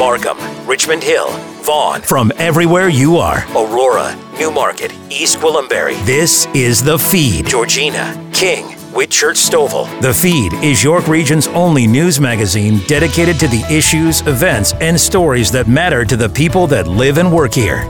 Markham, Richmond Hill, Vaughan. From everywhere you are Aurora, Newmarket, East Gwillimbury. This is The Feed. Georgina, King, Whitchurch Stouffville. The Feed is York Region's only news magazine dedicated to the issues, events, and stories that matter to the people that live and work here.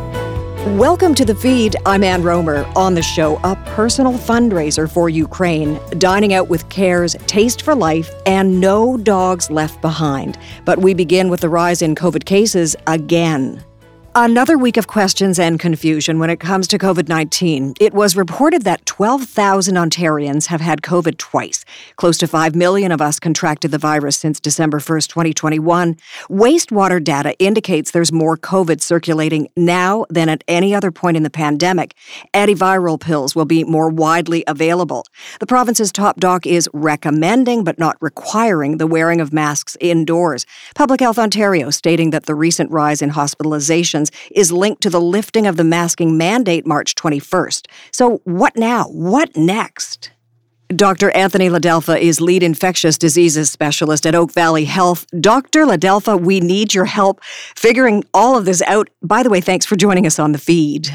Welcome to the feed. I'm Ann Rohmer. On the show, a personal fundraiser for Ukraine, dining out with CAYR's Taste for Life, and no dogs left behind. But we begin with the rise in COVID cases again. Another week of questions and confusion when it comes to COVID 19. It was reported that 12,000 Ontarians have had COVID twice. Close to 5 million of us contracted the virus since December 1st, 2021. Wastewater data indicates there's more COVID circulating now than at any other point in the pandemic. Antiviral pills will be more widely available. The province's top doc is recommending but not requiring the wearing of masks indoors. Public Health Ontario stating that the recent rise in is linked to the lifting of the masking mandate March 21st. So, what now? What next? Dr. Anthony La Delfa is lead infectious diseases specialist at Oak Valley Health. Dr. La Delfa, we need your help figuring all of this out. By the way, thanks for joining us on the feed.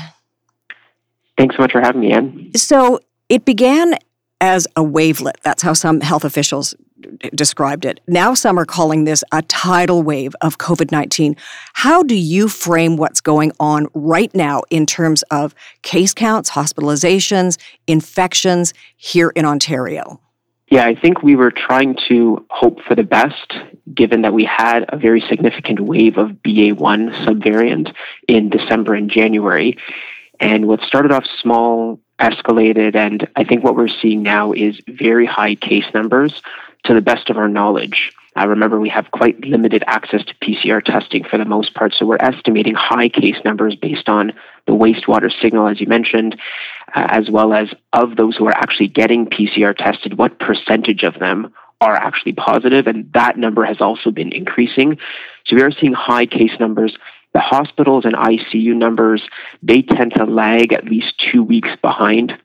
Thanks so much for having me, Ann. So, it began as a wavelet. That's how some health officials described it. Now, some are calling this a tidal wave of COVID 19. How do you frame what's going on right now in terms of case counts, hospitalizations, infections here in Ontario? Yeah, I think we were trying to hope for the best, given that we had a very significant wave of BA1 subvariant in December and January. And what started off small escalated, and I think what we're seeing now is very high case numbers to the best of our knowledge. I remember we have quite limited access to PCR testing for the most part, so we're estimating high case numbers based on the wastewater signal, as you mentioned, uh, as well as of those who are actually getting PCR tested, what percentage of them are actually positive, and that number has also been increasing. So we are seeing high case numbers. The hospitals and ICU numbers, they tend to lag at least two weeks behind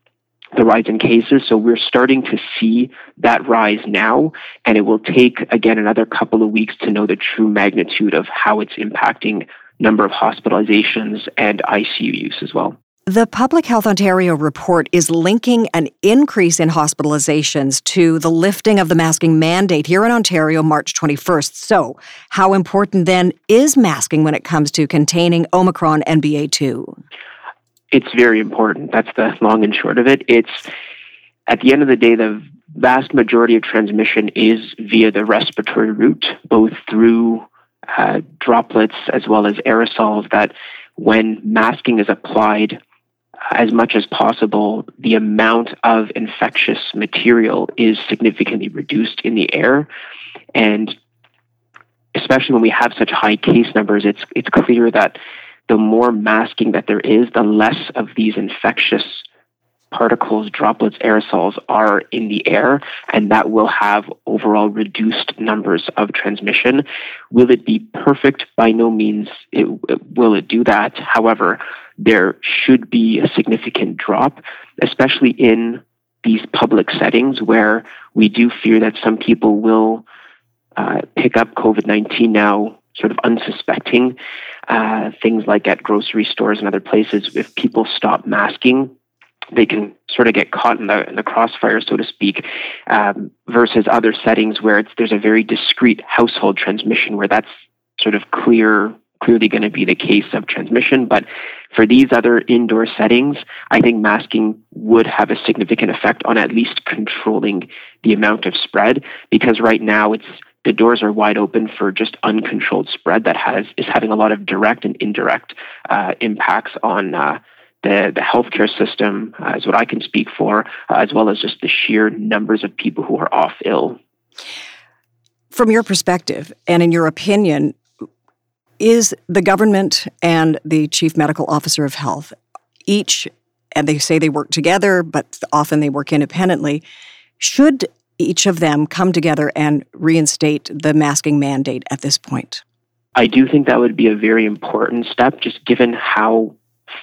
the rise in cases. So we're starting to see that rise now, and it will take, again, another couple of weeks to know the true magnitude of how it's impacting number of hospitalizations and ICU use as well. The Public Health Ontario report is linking an increase in hospitalizations to the lifting of the masking mandate here in Ontario March 21st. So, how important then is masking when it comes to containing Omicron and BA2? It's very important. That's the long and short of it. It's at the end of the day, the vast majority of transmission is via the respiratory route, both through uh, droplets as well as aerosols. That when masking is applied, as much as possible, the amount of infectious material is significantly reduced in the air. And especially when we have such high case numbers, it's it's clear that the more masking that there is, the less of these infectious particles, droplets, aerosols are in the air, and that will have overall reduced numbers of transmission. Will it be perfect? By no means it, will it do that. However, there should be a significant drop, especially in these public settings where we do fear that some people will uh, pick up COVID 19 now sort of unsuspecting. Uh, things like at grocery stores and other places, if people stop masking, they can sort of get caught in the, in the crossfire, so to speak, um, versus other settings where it's, there's a very discrete household transmission where that's sort of clear, clearly going to be the case of transmission. But for these other indoor settings, I think masking would have a significant effect on at least controlling the amount of spread because right now it's the doors are wide open for just uncontrolled spread that has is having a lot of direct and indirect uh, impacts on uh, the the healthcare system, uh, is what I can speak for, uh, as well as just the sheer numbers of people who are off ill. From your perspective and in your opinion, is the government and the chief medical officer of health each, and they say they work together, but often they work independently. Should each of them come together and reinstate the masking mandate at this point? I do think that would be a very important step, just given how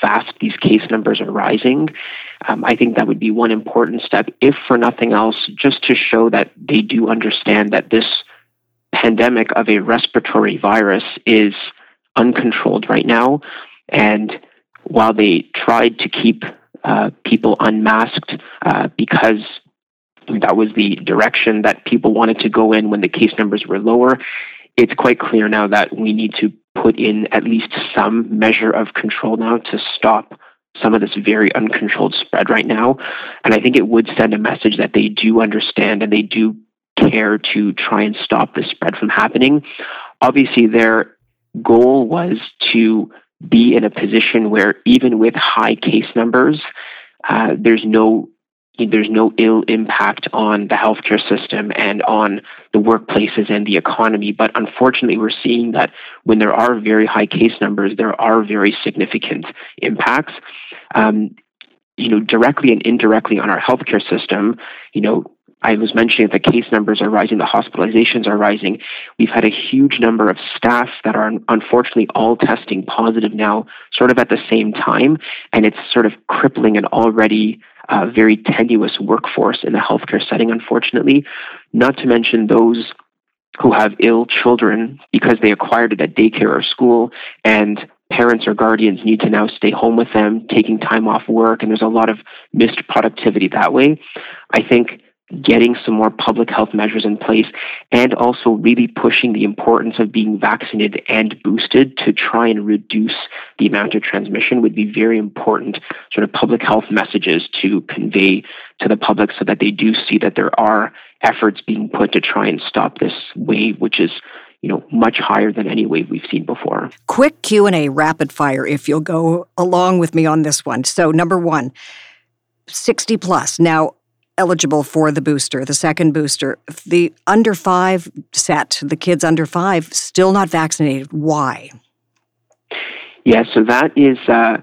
fast these case numbers are rising. Um, I think that would be one important step, if for nothing else, just to show that they do understand that this pandemic of a respiratory virus is uncontrolled right now. And while they tried to keep uh, people unmasked uh, because that was the direction that people wanted to go in when the case numbers were lower, it's quite clear now that we need to put in at least some measure of control now to stop some of this very uncontrolled spread right now. And I think it would send a message that they do understand and they do care to try and stop the spread from happening. Obviously, their goal was to be in a position where even with high case numbers, uh, there's no there's no ill impact on the healthcare system and on the workplaces and the economy. But unfortunately, we're seeing that when there are very high case numbers, there are very significant impacts. Um, you know, directly and indirectly on our healthcare system, you know, I was mentioning that the case numbers are rising, the hospitalizations are rising. We've had a huge number of staff that are unfortunately all testing positive now, sort of at the same time, and it's sort of crippling an already uh, very tenuous workforce in the healthcare setting, unfortunately. Not to mention those who have ill children because they acquired it at daycare or school, and parents or guardians need to now stay home with them, taking time off work, and there's a lot of missed productivity that way. I think getting some more public health measures in place and also really pushing the importance of being vaccinated and boosted to try and reduce the amount of transmission would be very important sort of public health messages to convey to the public so that they do see that there are efforts being put to try and stop this wave which is you know much higher than any wave we've seen before. Quick q&a rapid fire if you'll go along with me on this one. So number one 60 plus. Now eligible for the booster, the second booster. The under five set, the kids under five, still not vaccinated. Why? Yeah, so that is. Uh,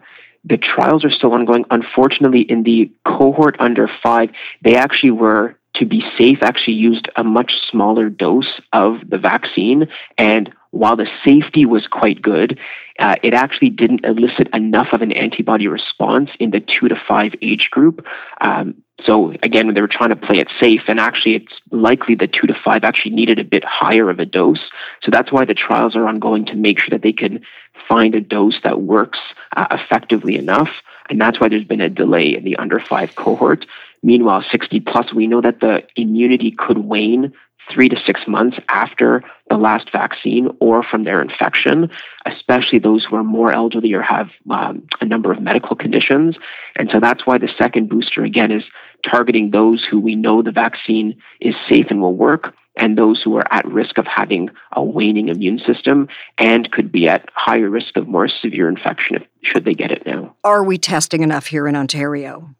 the trials are still ongoing. Unfortunately, in the cohort under five, they actually were, to be safe, actually used a much smaller dose of the vaccine. And while the safety was quite good, uh, it actually didn't elicit enough of an antibody response in the two to five age group. Um, so again, they were trying to play it safe, and actually, it's likely the two to five actually needed a bit higher of a dose. So that's why the trials are ongoing to make sure that they can find a dose that works uh, effectively enough, and that's why there's been a delay in the under five cohort. Meanwhile, 60 plus, we know that the immunity could wane three to six months after the last vaccine or from their infection, especially those who are more elderly or have um, a number of medical conditions. And so that's why the second booster, again, is targeting those who we know the vaccine is safe and will work. And those who are at risk of having a waning immune system and could be at higher risk of more severe infection if, should they get it now. Are we testing enough here in Ontario?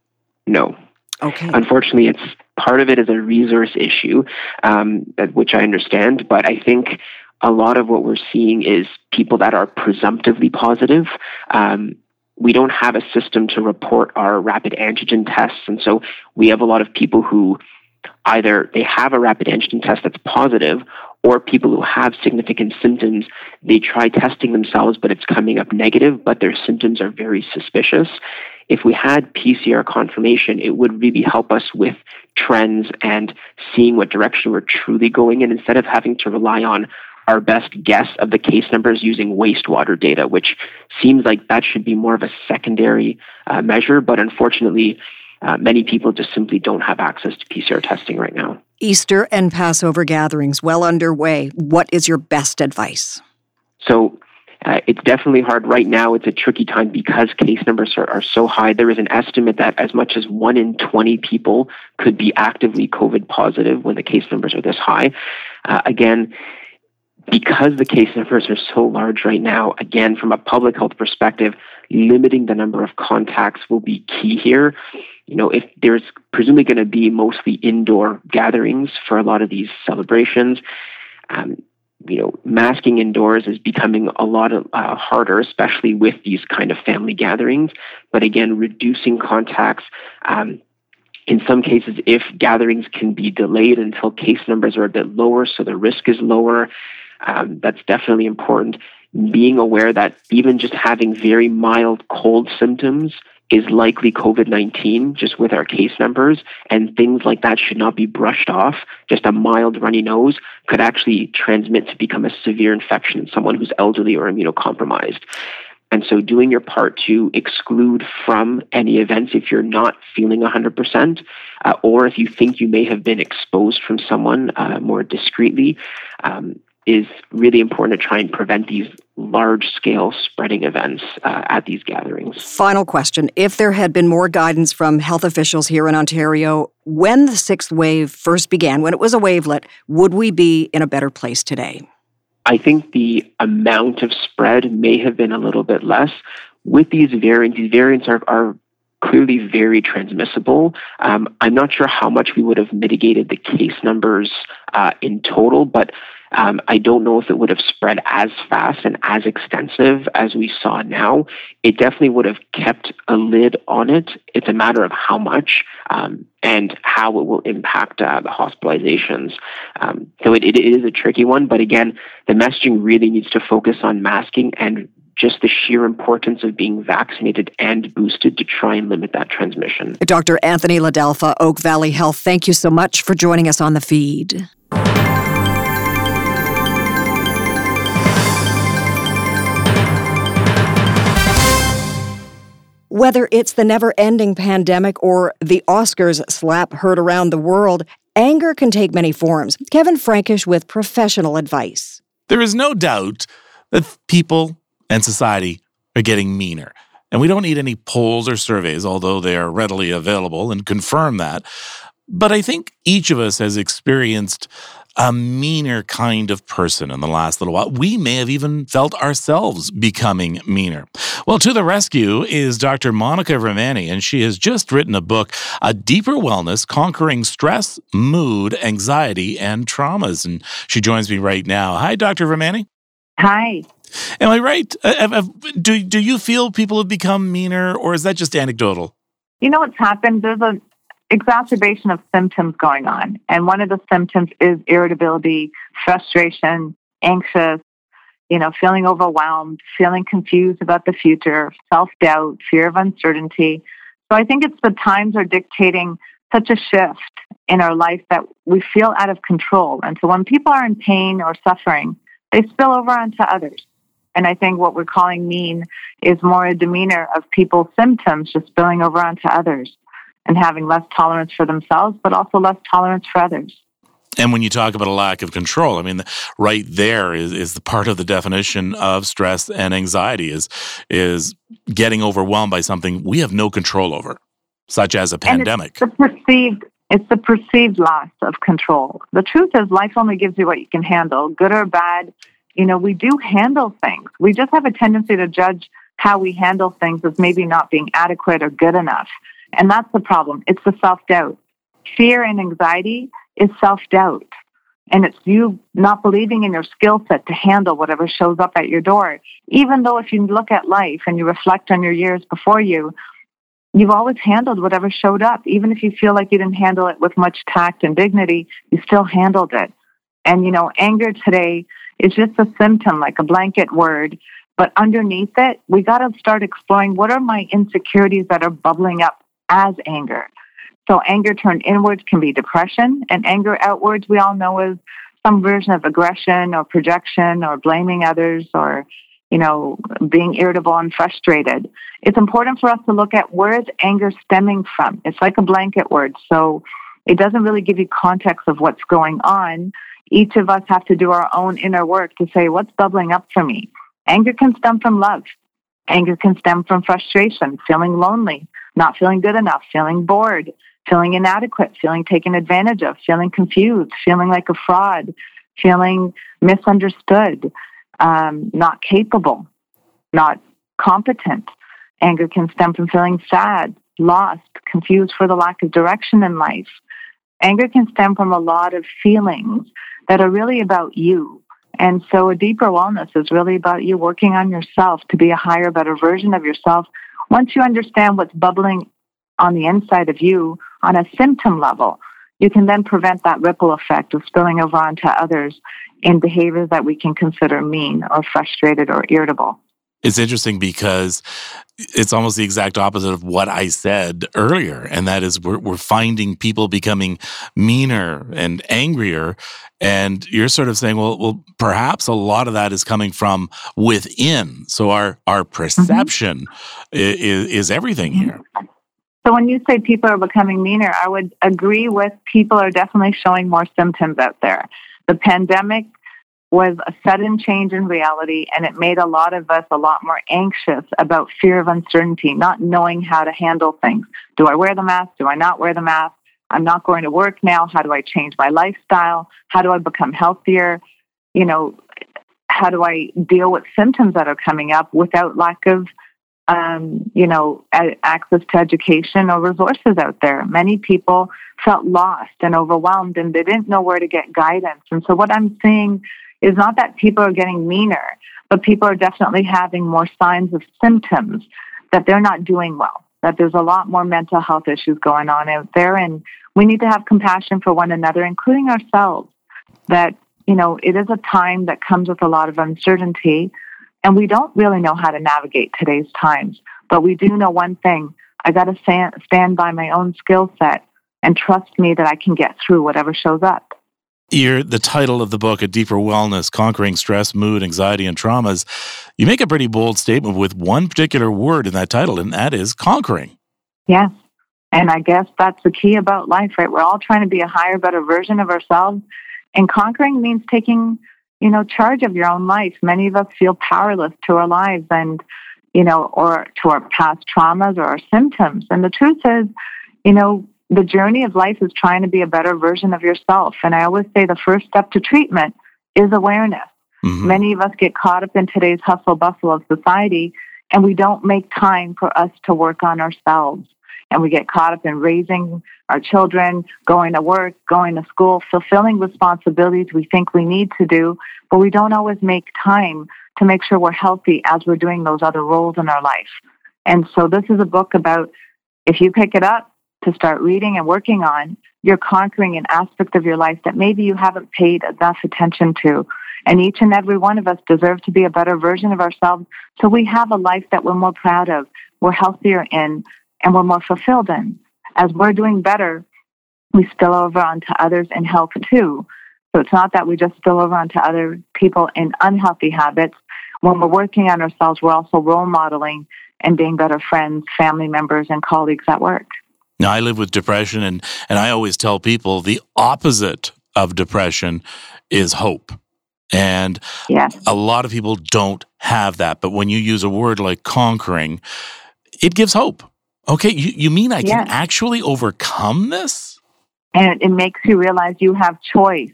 No. Okay. Unfortunately, it's part of it is a resource issue, um, which I understand, but I think a lot of what we're seeing is people that are presumptively positive. Um, we don't have a system to report our rapid antigen tests, and so we have a lot of people who either they have a rapid antigen test that's positive or people who have significant symptoms, they try testing themselves, but it's coming up negative, but their symptoms are very suspicious. If we had PCR confirmation, it would really help us with trends and seeing what direction we're truly going in instead of having to rely on our best guess of the case numbers using wastewater data, which seems like that should be more of a secondary uh, measure. But unfortunately, uh, many people just simply don't have access to PCR testing right now. Easter and Passover gatherings well underway. What is your best advice? So, uh, it's definitely hard right now. It's a tricky time because case numbers are, are so high. There is an estimate that as much as one in 20 people could be actively COVID positive when the case numbers are this high. Uh, again, because the case numbers are so large right now, again, from a public health perspective, limiting the number of contacts will be key here. You know, if there's presumably going to be mostly indoor gatherings for a lot of these celebrations, um, you know, masking indoors is becoming a lot of, uh, harder, especially with these kind of family gatherings. But again, reducing contacts. Um, in some cases, if gatherings can be delayed until case numbers are a bit lower, so the risk is lower, um, that's definitely important. Being aware that even just having very mild cold symptoms is likely COVID 19, just with our case numbers, and things like that should not be brushed off. Just a mild runny nose could actually transmit to become a severe infection in someone who's elderly or immunocompromised. And so, doing your part to exclude from any events if you're not feeling 100%, uh, or if you think you may have been exposed from someone uh, more discreetly, um, is really important to try and prevent these large scale spreading events uh, at these gatherings. Final question. If there had been more guidance from health officials here in Ontario when the sixth wave first began, when it was a wavelet, would we be in a better place today? I think the amount of spread may have been a little bit less. With these variants, these variants are, are clearly very transmissible. Um, I'm not sure how much we would have mitigated the case numbers uh, in total, but um, I don't know if it would have spread as fast and as extensive as we saw now. It definitely would have kept a lid on it. It's a matter of how much um, and how it will impact uh, the hospitalizations. Um, so it, it is a tricky one, but again, the messaging really needs to focus on masking and just the sheer importance of being vaccinated and boosted to try and limit that transmission. Dr. Anthony La Delfa, Oak Valley Health, thank you so much for joining us on the feed. Whether it's the never ending pandemic or the Oscars slap heard around the world, anger can take many forms. Kevin Frankish with professional advice. There is no doubt that people and society are getting meaner. And we don't need any polls or surveys, although they are readily available and confirm that. But I think each of us has experienced a meaner kind of person in the last little while. We may have even felt ourselves becoming meaner. Well, to the rescue is Dr. Monica Ramani, and she has just written a book, A Deeper Wellness Conquering Stress, Mood, Anxiety, and Traumas. And she joins me right now. Hi, Dr. Ramani. Hi. Am I right? Uh, do, do you feel people have become meaner, or is that just anecdotal? You know what's happened? There's a exacerbation of symptoms going on. And one of the symptoms is irritability, frustration, anxious, you know, feeling overwhelmed, feeling confused about the future, self doubt, fear of uncertainty. So I think it's the times are dictating such a shift in our life that we feel out of control. And so when people are in pain or suffering, they spill over onto others. And I think what we're calling mean is more a demeanor of people's symptoms just spilling over onto others and having less tolerance for themselves, but also less tolerance for others. And when you talk about a lack of control, I mean, right there is, is the part of the definition of stress and anxiety is, is getting overwhelmed by something we have no control over, such as a pandemic. It's the perceived, it's the perceived loss of control. The truth is life only gives you what you can handle, good or bad. You know, we do handle things. We just have a tendency to judge how we handle things as maybe not being adequate or good enough. And that's the problem. It's the self doubt. Fear and anxiety is self doubt. And it's you not believing in your skill set to handle whatever shows up at your door. Even though if you look at life and you reflect on your years before you, you've always handled whatever showed up. Even if you feel like you didn't handle it with much tact and dignity, you still handled it. And, you know, anger today is just a symptom, like a blanket word. But underneath it, we got to start exploring what are my insecurities that are bubbling up as anger. So anger turned inwards can be depression, and anger outwards we all know is some version of aggression or projection or blaming others or you know being irritable and frustrated. It's important for us to look at where is anger stemming from. It's like a blanket word, so it doesn't really give you context of what's going on. Each of us have to do our own inner work to say what's bubbling up for me. Anger can stem from love. Anger can stem from frustration, feeling lonely, not feeling good enough, feeling bored, feeling inadequate, feeling taken advantage of, feeling confused, feeling like a fraud, feeling misunderstood, um, not capable, not competent. Anger can stem from feeling sad, lost, confused for the lack of direction in life. Anger can stem from a lot of feelings that are really about you. And so a deeper wellness is really about you working on yourself to be a higher, better version of yourself once you understand what's bubbling on the inside of you on a symptom level, you can then prevent that ripple effect of spilling over onto others in behaviors that we can consider mean or frustrated or irritable. It's interesting because it's almost the exact opposite of what I said earlier. And that is we're, we're finding people becoming meaner and angrier. And you're sort of saying, well, well, perhaps a lot of that is coming from within. So our, our mm-hmm. perception mm-hmm. is, is everything mm-hmm. here. So when you say people are becoming meaner, I would agree with people are definitely showing more symptoms out there. The pandemic was a sudden change in reality and it made a lot of us a lot more anxious about fear of uncertainty, not knowing how to handle things. Do I wear the mask? Do I not wear the mask? I'm not going to work now. How do I change my lifestyle? How do I become healthier? You know, how do I deal with symptoms that are coming up without lack of, um, you know, access to education or resources out there? Many people felt lost and overwhelmed and they didn't know where to get guidance. And so what I'm seeing is not that people are getting meaner, but people are definitely having more signs of symptoms that they're not doing well, that there's a lot more mental health issues going on out there. And we need to have compassion for one another, including ourselves, that, you know, it is a time that comes with a lot of uncertainty. And we don't really know how to navigate today's times. But we do know one thing I got to stand, stand by my own skill set and trust me that I can get through whatever shows up your the title of the book, A Deeper Wellness, Conquering Stress, Mood, Anxiety, and Traumas, you make a pretty bold statement with one particular word in that title, and that is conquering. Yes. And I guess that's the key about life, right? We're all trying to be a higher, better version of ourselves. And conquering means taking, you know, charge of your own life. Many of us feel powerless to our lives and, you know, or to our past traumas or our symptoms. And the truth is, you know, the journey of life is trying to be a better version of yourself. And I always say the first step to treatment is awareness. Mm-hmm. Many of us get caught up in today's hustle bustle of society, and we don't make time for us to work on ourselves. And we get caught up in raising our children, going to work, going to school, fulfilling responsibilities we think we need to do, but we don't always make time to make sure we're healthy as we're doing those other roles in our life. And so this is a book about if you pick it up, to start reading and working on, you're conquering an aspect of your life that maybe you haven't paid enough attention to. And each and every one of us deserve to be a better version of ourselves so we have a life that we're more proud of, we're healthier in, and we're more fulfilled in. As we're doing better, we spill over onto others and health too. So it's not that we just spill over onto other people in unhealthy habits. When we're working on ourselves, we're also role modeling and being better friends, family members, and colleagues at work. Now, I live with depression, and, and I always tell people the opposite of depression is hope. And yes. a lot of people don't have that. But when you use a word like conquering, it gives hope. Okay, you, you mean I can actually overcome this? And it makes you realize you have choice.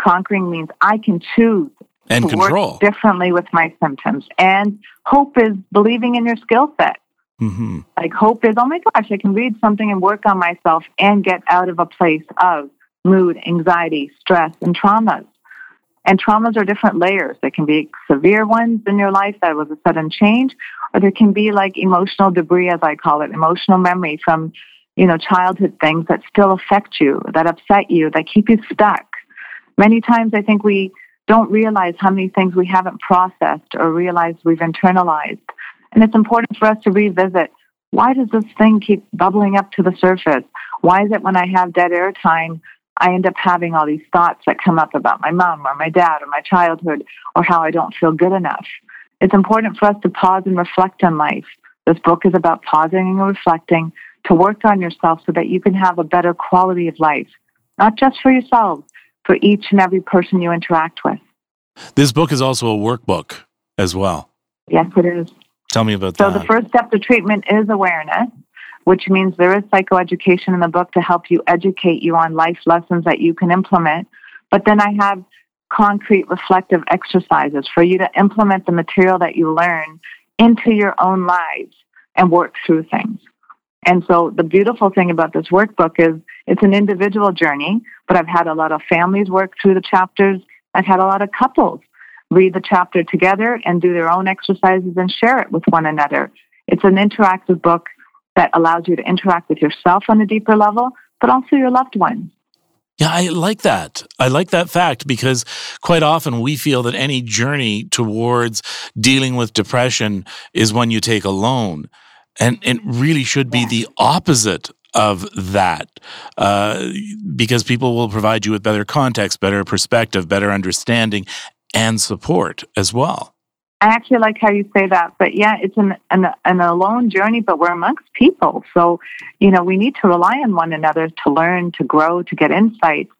Conquering means I can choose and to control work differently with my symptoms. And hope is believing in your skill set. Mm-hmm. Like hope is, oh my gosh, I can read something and work on myself and get out of a place of mood, anxiety, stress, and traumas. And traumas are different layers. There can be severe ones in your life that was a sudden change, or there can be like emotional debris, as I call it, emotional memory from, you know, childhood things that still affect you, that upset you, that keep you stuck. Many times I think we don't realize how many things we haven't processed or realized we've internalized and it's important for us to revisit why does this thing keep bubbling up to the surface? Why is it when I have dead air time, I end up having all these thoughts that come up about my mom or my dad or my childhood or how I don't feel good enough? It's important for us to pause and reflect on life. This book is about pausing and reflecting to work on yourself so that you can have a better quality of life, not just for yourself, for each and every person you interact with. This book is also a workbook as well. Yes, it is. Tell me about so that. So the first step to treatment is awareness, which means there is psychoeducation in the book to help you educate you on life lessons that you can implement. But then I have concrete reflective exercises for you to implement the material that you learn into your own lives and work through things. And so the beautiful thing about this workbook is it's an individual journey, but I've had a lot of families work through the chapters. I've had a lot of couples read the chapter together and do their own exercises and share it with one another. It's an interactive book that allows you to interact with yourself on a deeper level, but also your loved ones. Yeah, I like that. I like that fact because quite often we feel that any journey towards dealing with depression is one you take alone. And it really should be the opposite of that uh, because people will provide you with better context, better perspective, better understanding, and support as well. I actually like how you say that, but yeah, it's an, an an alone journey, but we're amongst people, so you know we need to rely on one another to learn, to grow, to get insights.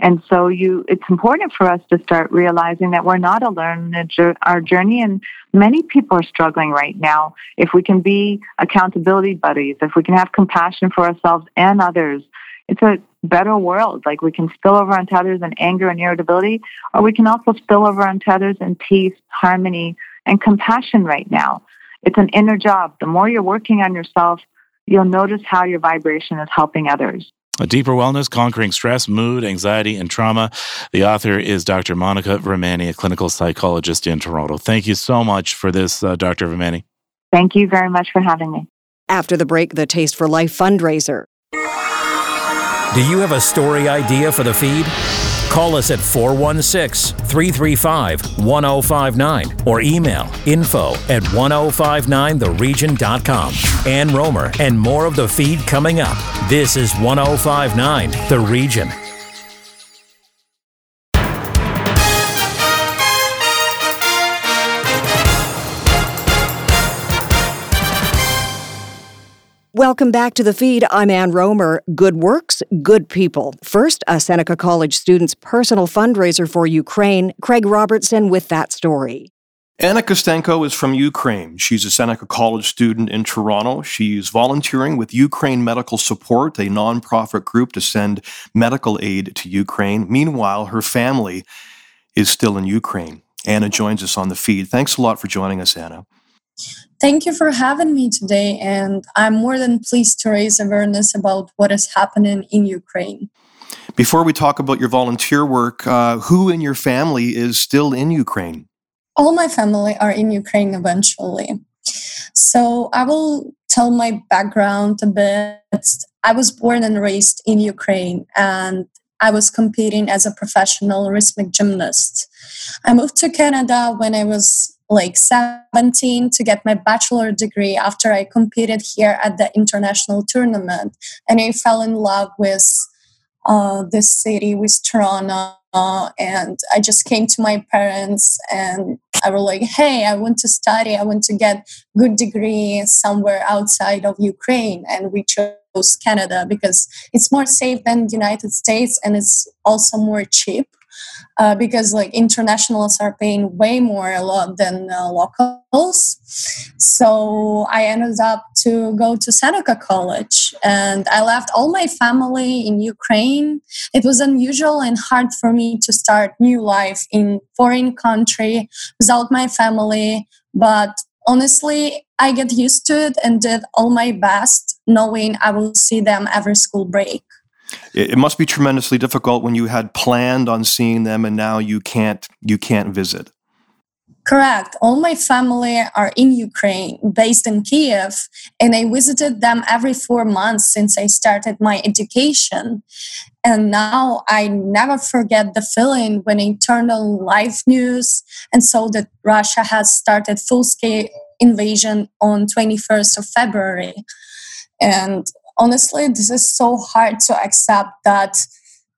And so you, it's important for us to start realizing that we're not alone in our journey. And many people are struggling right now. If we can be accountability buddies, if we can have compassion for ourselves and others, it's a better world. Like we can spill over onto others in anger and irritability, or we can also spill over onto others in peace, harmony, and compassion right now. It's an inner job. The more you're working on yourself, you'll notice how your vibration is helping others. A Deeper Wellness, Conquering Stress, Mood, Anxiety, and Trauma. The author is Dr. Monica Vermani, a clinical psychologist in Toronto. Thank you so much for this, uh, Dr. Vermani. Thank you very much for having me. After the break, the Taste for Life fundraiser. Do you have a story idea for the feed? Call us at 416 335 1059 or email info at 1059theregion.com. Ann Rohmer and more of the feed coming up. This is 1059 The Region. Welcome back to the feed. I'm Ann Rohmer. Good works, good people. First, a Seneca College student's personal fundraiser for Ukraine. Craig Robertson with that story. Anna Kostenko is from Ukraine. She's a Seneca College student in Toronto. She's volunteering with Ukraine Medical Support, a nonprofit group to send medical aid to Ukraine. Meanwhile, her family is still in Ukraine. Anna joins us on the feed. Thanks a lot for joining us, Anna. Thank you for having me today, and I'm more than pleased to raise awareness about what is happening in Ukraine. Before we talk about your volunteer work, uh, who in your family is still in Ukraine? All my family are in Ukraine eventually. So I will tell my background a bit. I was born and raised in Ukraine, and I was competing as a professional rhythmic gymnast. I moved to Canada when I was like 17 to get my bachelor degree after I competed here at the international tournament. And I fell in love with uh, this city, with Toronto. and I just came to my parents and I was like, hey, I want to study. I want to get good degree somewhere outside of Ukraine. And we chose Canada because it's more safe than the United States and it's also more cheap uh, because like internationals are paying way more a lot than uh, locals. So I ended up to go to Seneca College and I left all my family in Ukraine. It was unusual and hard for me to start new life in foreign country without my family, but honestly, I get used to it and did all my best knowing I will see them every school break it, it must be tremendously difficult when you had planned on seeing them and now you can't you can't visit. Correct. All my family are in Ukraine, based in Kiev, and I visited them every four months since I started my education. And now I never forget the feeling when I turned on live news and saw that Russia has started full scale invasion on 21st of February. And honestly, this is so hard to accept that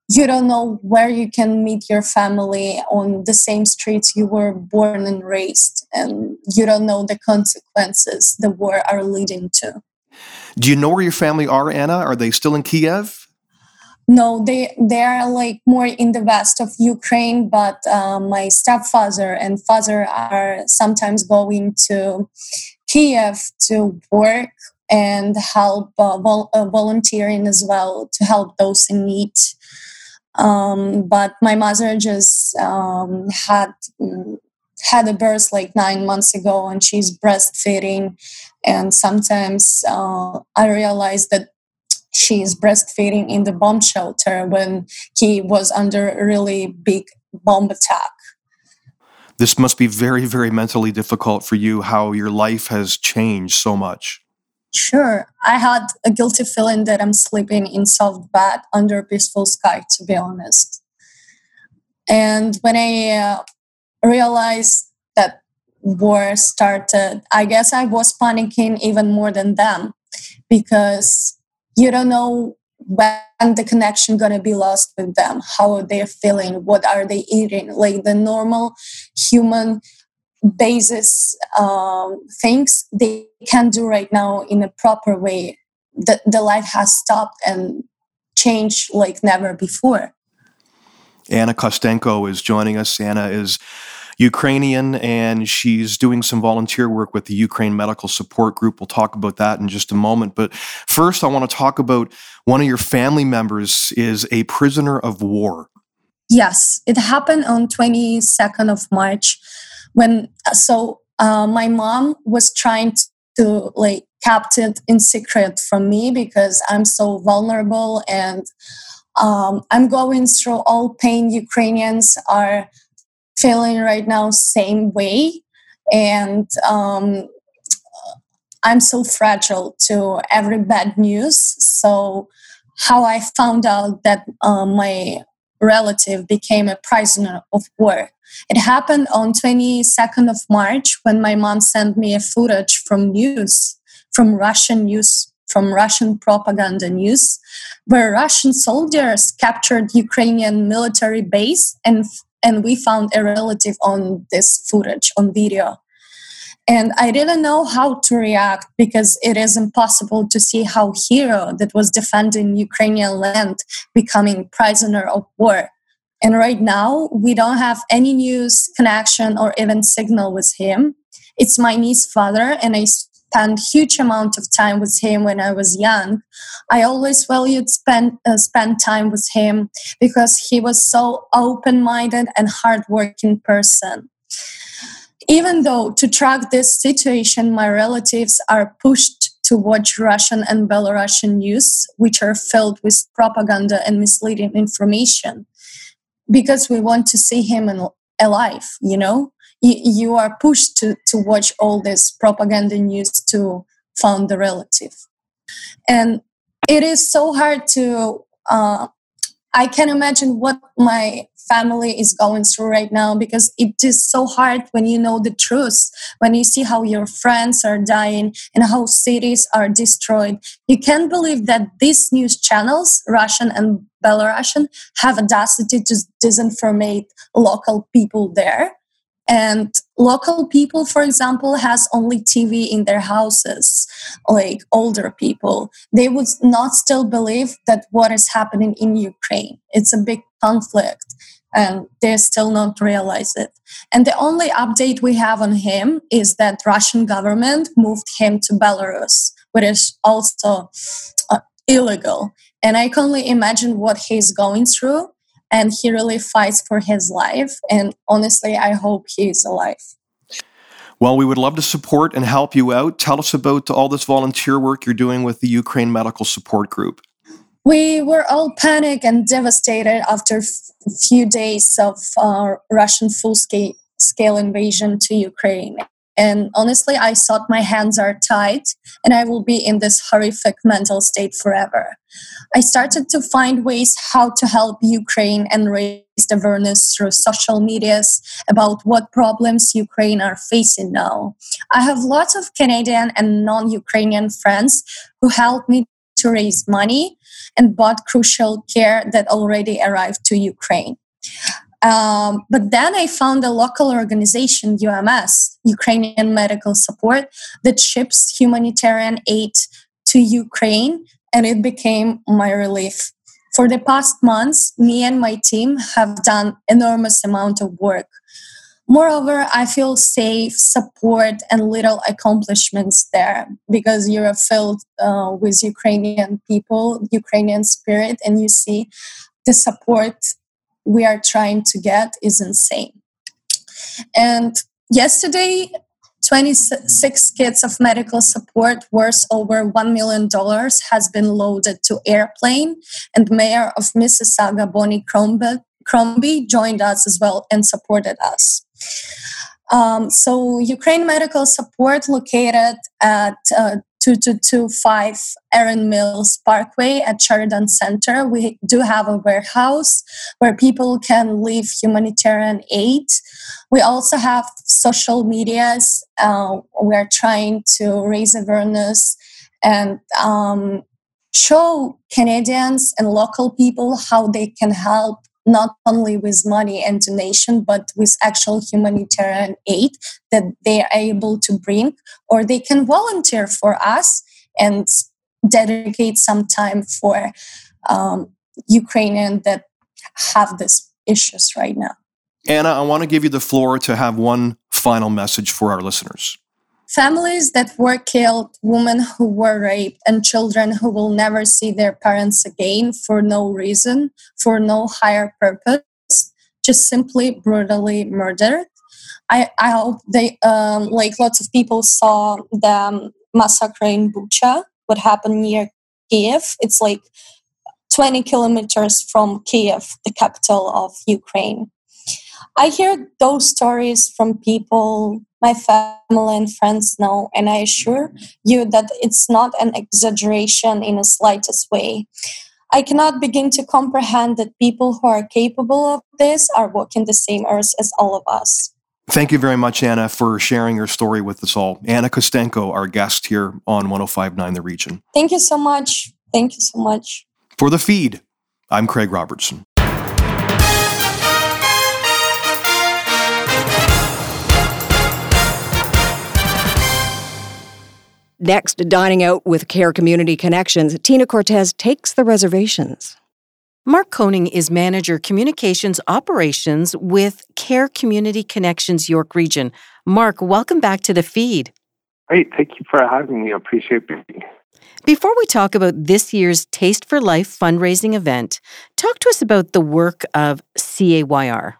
you don't know where you can meet your family on the same streets you were born and raised, and you don't know the consequences the war are leading to. Do you know where your family are, Anna? Are they still in Kiev? No, they they are like more in the west of Ukraine, but uh, my stepfather and father are sometimes going to Kiev to work and help uh, vol- uh, volunteering as well to help those in need. Um, but my mother just um, had had a birth like nine months ago, and she's breastfeeding. And sometimes uh, I realized that she's breastfeeding in the bomb shelter when he was under a really big bomb attack. This must be very, very mentally difficult for you. How your life has changed so much. Sure. I had a guilty feeling that I'm sleeping in soft bed under a peaceful sky, to be honest. And when I uh, realized that war started, I guess I was panicking even more than them because you don't know when the connection going to be lost with them how are they're feeling what are they eating like the normal human basis um, things they can do right now in a proper way the, the life has stopped and changed like never before anna kostenko is joining us anna is Ukrainian, and she's doing some volunteer work with the Ukraine Medical Support Group. We'll talk about that in just a moment. But first, I want to talk about one of your family members is a prisoner of war. Yes, it happened on 22nd of March when so uh, my mom was trying to like kept it in secret from me because I'm so vulnerable and um, I'm going through all pain. Ukrainians are feeling right now same way and um, i'm so fragile to every bad news. So how i found out that uh, my relative became a prisoner of war it happened on 22nd of march when my mom sent me a footage from news from russian news from russian propaganda news where russian soldiers captured ukrainian military base and and we found a relative on this footage on video. And i didn't know how to react because it is impossible to see how hero that was defending ukrainian land becoming prisoner of war and right now we don't have any news connection or even signal with him it's my niece's father and i spent huge amount of time with him when I was young. I always valued spend uh, spend time with him because he was so open-minded and hardworking person. Even though to track this situation, my relatives are pushed to watch Russian and Belarusian news, which are filled with propaganda and misleading information, because we want to see him alive, you know? you are pushed to, to watch all this propaganda news to find the relative and it is so hard to uh, i can imagine what my family is going through right now because it is so hard when you know the truth when you see how your friends are dying and how cities are destroyed. You can't believe that these news channels russian and belarusian have audacity to disinformate local people there. And local people for example has only tv in their houses like older people. They would not still believe that what is happening in ukraine. It's a big conflict and they still not realize it and the only update we have on him is that russian government moved him to belarus which is also uh, illegal and i can only imagine what he's going through and he really fights for his life. And honestly, I hope he's alive. Well, we would love to support and help you out. Tell us about all this volunteer work you're doing with the Ukraine Medical Support Group. We were all panicked and devastated after a few days of uh, Russian full scale invasion to Ukraine. And honestly, I thought my hands are tied and I will be in this horrific mental state forever. I started to find ways how to help Ukraine and raise awareness through social medias about what problems Ukraine are facing now. I have lots of Canadian and non Ukrainian friends who helped me to raise money and bought crucial care that already arrived to Ukraine. Um, but then I found a local organization, UMS, Ukrainian Medical Support, that ships humanitarian aid to Ukraine, and it became my relief. For the past months, me and my team have done enormous amount of work. Moreover, I feel safe, support, and little accomplishments there because you're filled uh, with Ukrainian people, Ukrainian spirit, and you see the support we are trying to get is insane. And yesterday, 26 kits of medical support worth over $1 million has been loaded to airplane and mayor of mississauga bonnie crombie, crombie joined us as well and supported us um, so ukraine medical support located at uh, 2225 Erin Mills Parkway at Sheridan Center. We do have a warehouse where people can leave humanitarian aid. We also have social medias. Uh, we're trying to raise awareness and um, show Canadians and local people how they can help not only with money and donation, but with actual humanitarian aid that they are able to bring, or they can volunteer for us and dedicate some time for um, Ukrainian that have these issues right now. Anna, I want to give you the floor to have one final message for our listeners. Families that were killed, women who were raped, and children who will never see their parents again for no reason, for no higher purpose, just simply brutally murdered. I, I hope they, um, like lots of people saw the massacre in Bucha, what happened near Kiev. It's like 20 kilometers from Kiev, the capital of Ukraine. I hear those stories from people my family and friends know, and I assure you that it's not an exaggeration in the slightest way. I cannot begin to comprehend that people who are capable of this are walking the same earth as all of us. Thank you very much, Anna, for sharing your story with us all. Anna Kostenko, our guest here on 1059 The Region. Thank you so much. Thank you so much. For the feed, I'm Craig Robertson. Next, dining out with CAYR Community Connections, Tina Cortese takes the reservations. Mark Koning is Manager Communications Operations with CAYR Community Connections York Region. Mark, welcome back to the feed. Great. Thank you for having me. I appreciate being here. Before we talk about this year's Taste for Life fundraising event, talk to us about the work of CAYR.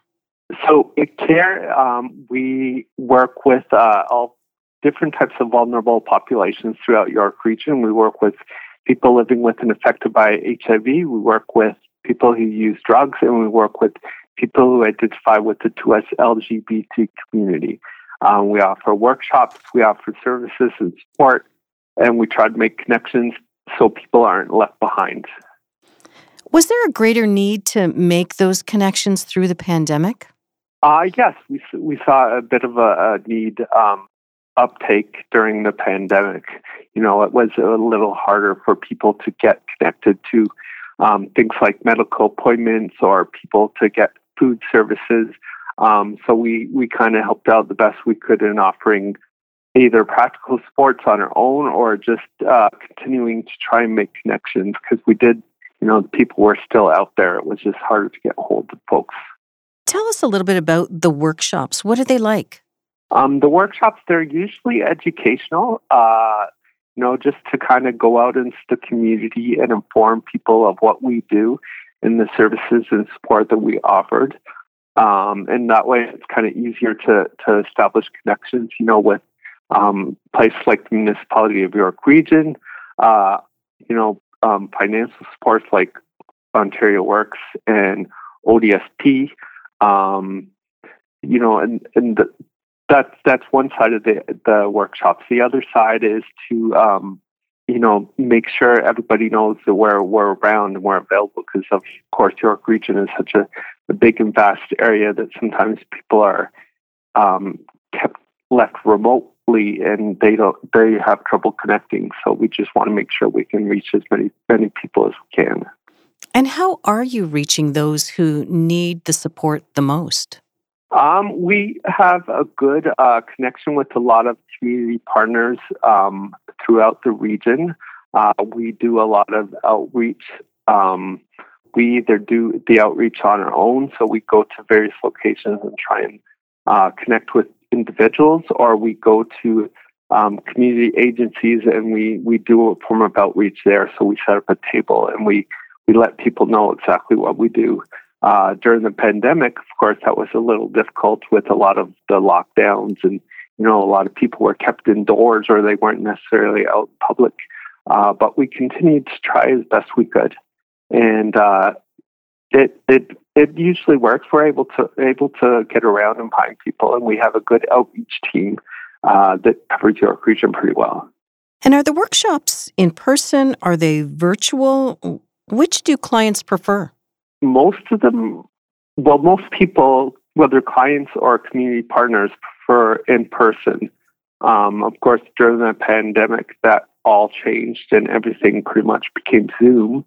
So at CAYR, um, we work with uh, all different types of vulnerable populations throughout York Region. We work with people living with and affected by HIV. We work with people who use drugs, and we work with people who identify with the 2S LGBT community. Um, we offer workshops, we offer services and support, and we try to make connections so people aren't left behind. Was there a greater need to make those connections through the pandemic? Uh, yes, we, we saw a bit of a, a need um, uptake during the pandemic. You know, it was a little harder for people to get connected to um, things like medical appointments or people to get food services. Um, so we, we kind of helped out the best we could in offering either practical sports on our own or just uh, continuing to try and make connections because we did, you know, the people were still out there. It was just harder to get hold of folks. Tell us a little bit about the workshops. What are they like? Um, the workshops, they're usually educational, uh, you know, just to kind of go out into the community and inform people of what we do and the services and support that we offered. Um, and that way it's kind of easier to, to establish connections, you know, with um, places like the municipality of York Region, uh, you know, um, financial supports like Ontario Works and ODSP. Um, you know, and, and the, that's that's one side of the the workshops. The other side is to um, you know make sure everybody knows that we're we're around and we're available because of course York Region is such a, a big and vast area that sometimes people are um, kept left remotely and they don't they have trouble connecting. So we just want to make sure we can reach as many many people as we can. And how are you reaching those who need the support the most? Um, we have a good uh, connection with a lot of community partners um, throughout the region. Uh, we do a lot of outreach. Um, we either do the outreach on our own, so we go to various locations and try and uh, connect with individuals, or we go to um, community agencies and we, we do a form of outreach there. So we set up a table and we, we let people know exactly what we do. Uh, during the pandemic, of course, that was a little difficult with a lot of the lockdowns, and you know, a lot of people were kept indoors or they weren't necessarily out in public. Uh, but we continued to try as best we could, and uh, it it it usually works. We're able to able to get around and find people, and we have a good outreach team uh, that covers York Region pretty well. And are the workshops in person? Are they virtual? Which do clients prefer? Most of them, well, most people, whether clients or community partners, prefer in person. Um, of course, during the pandemic, that all changed and everything pretty much became Zoom.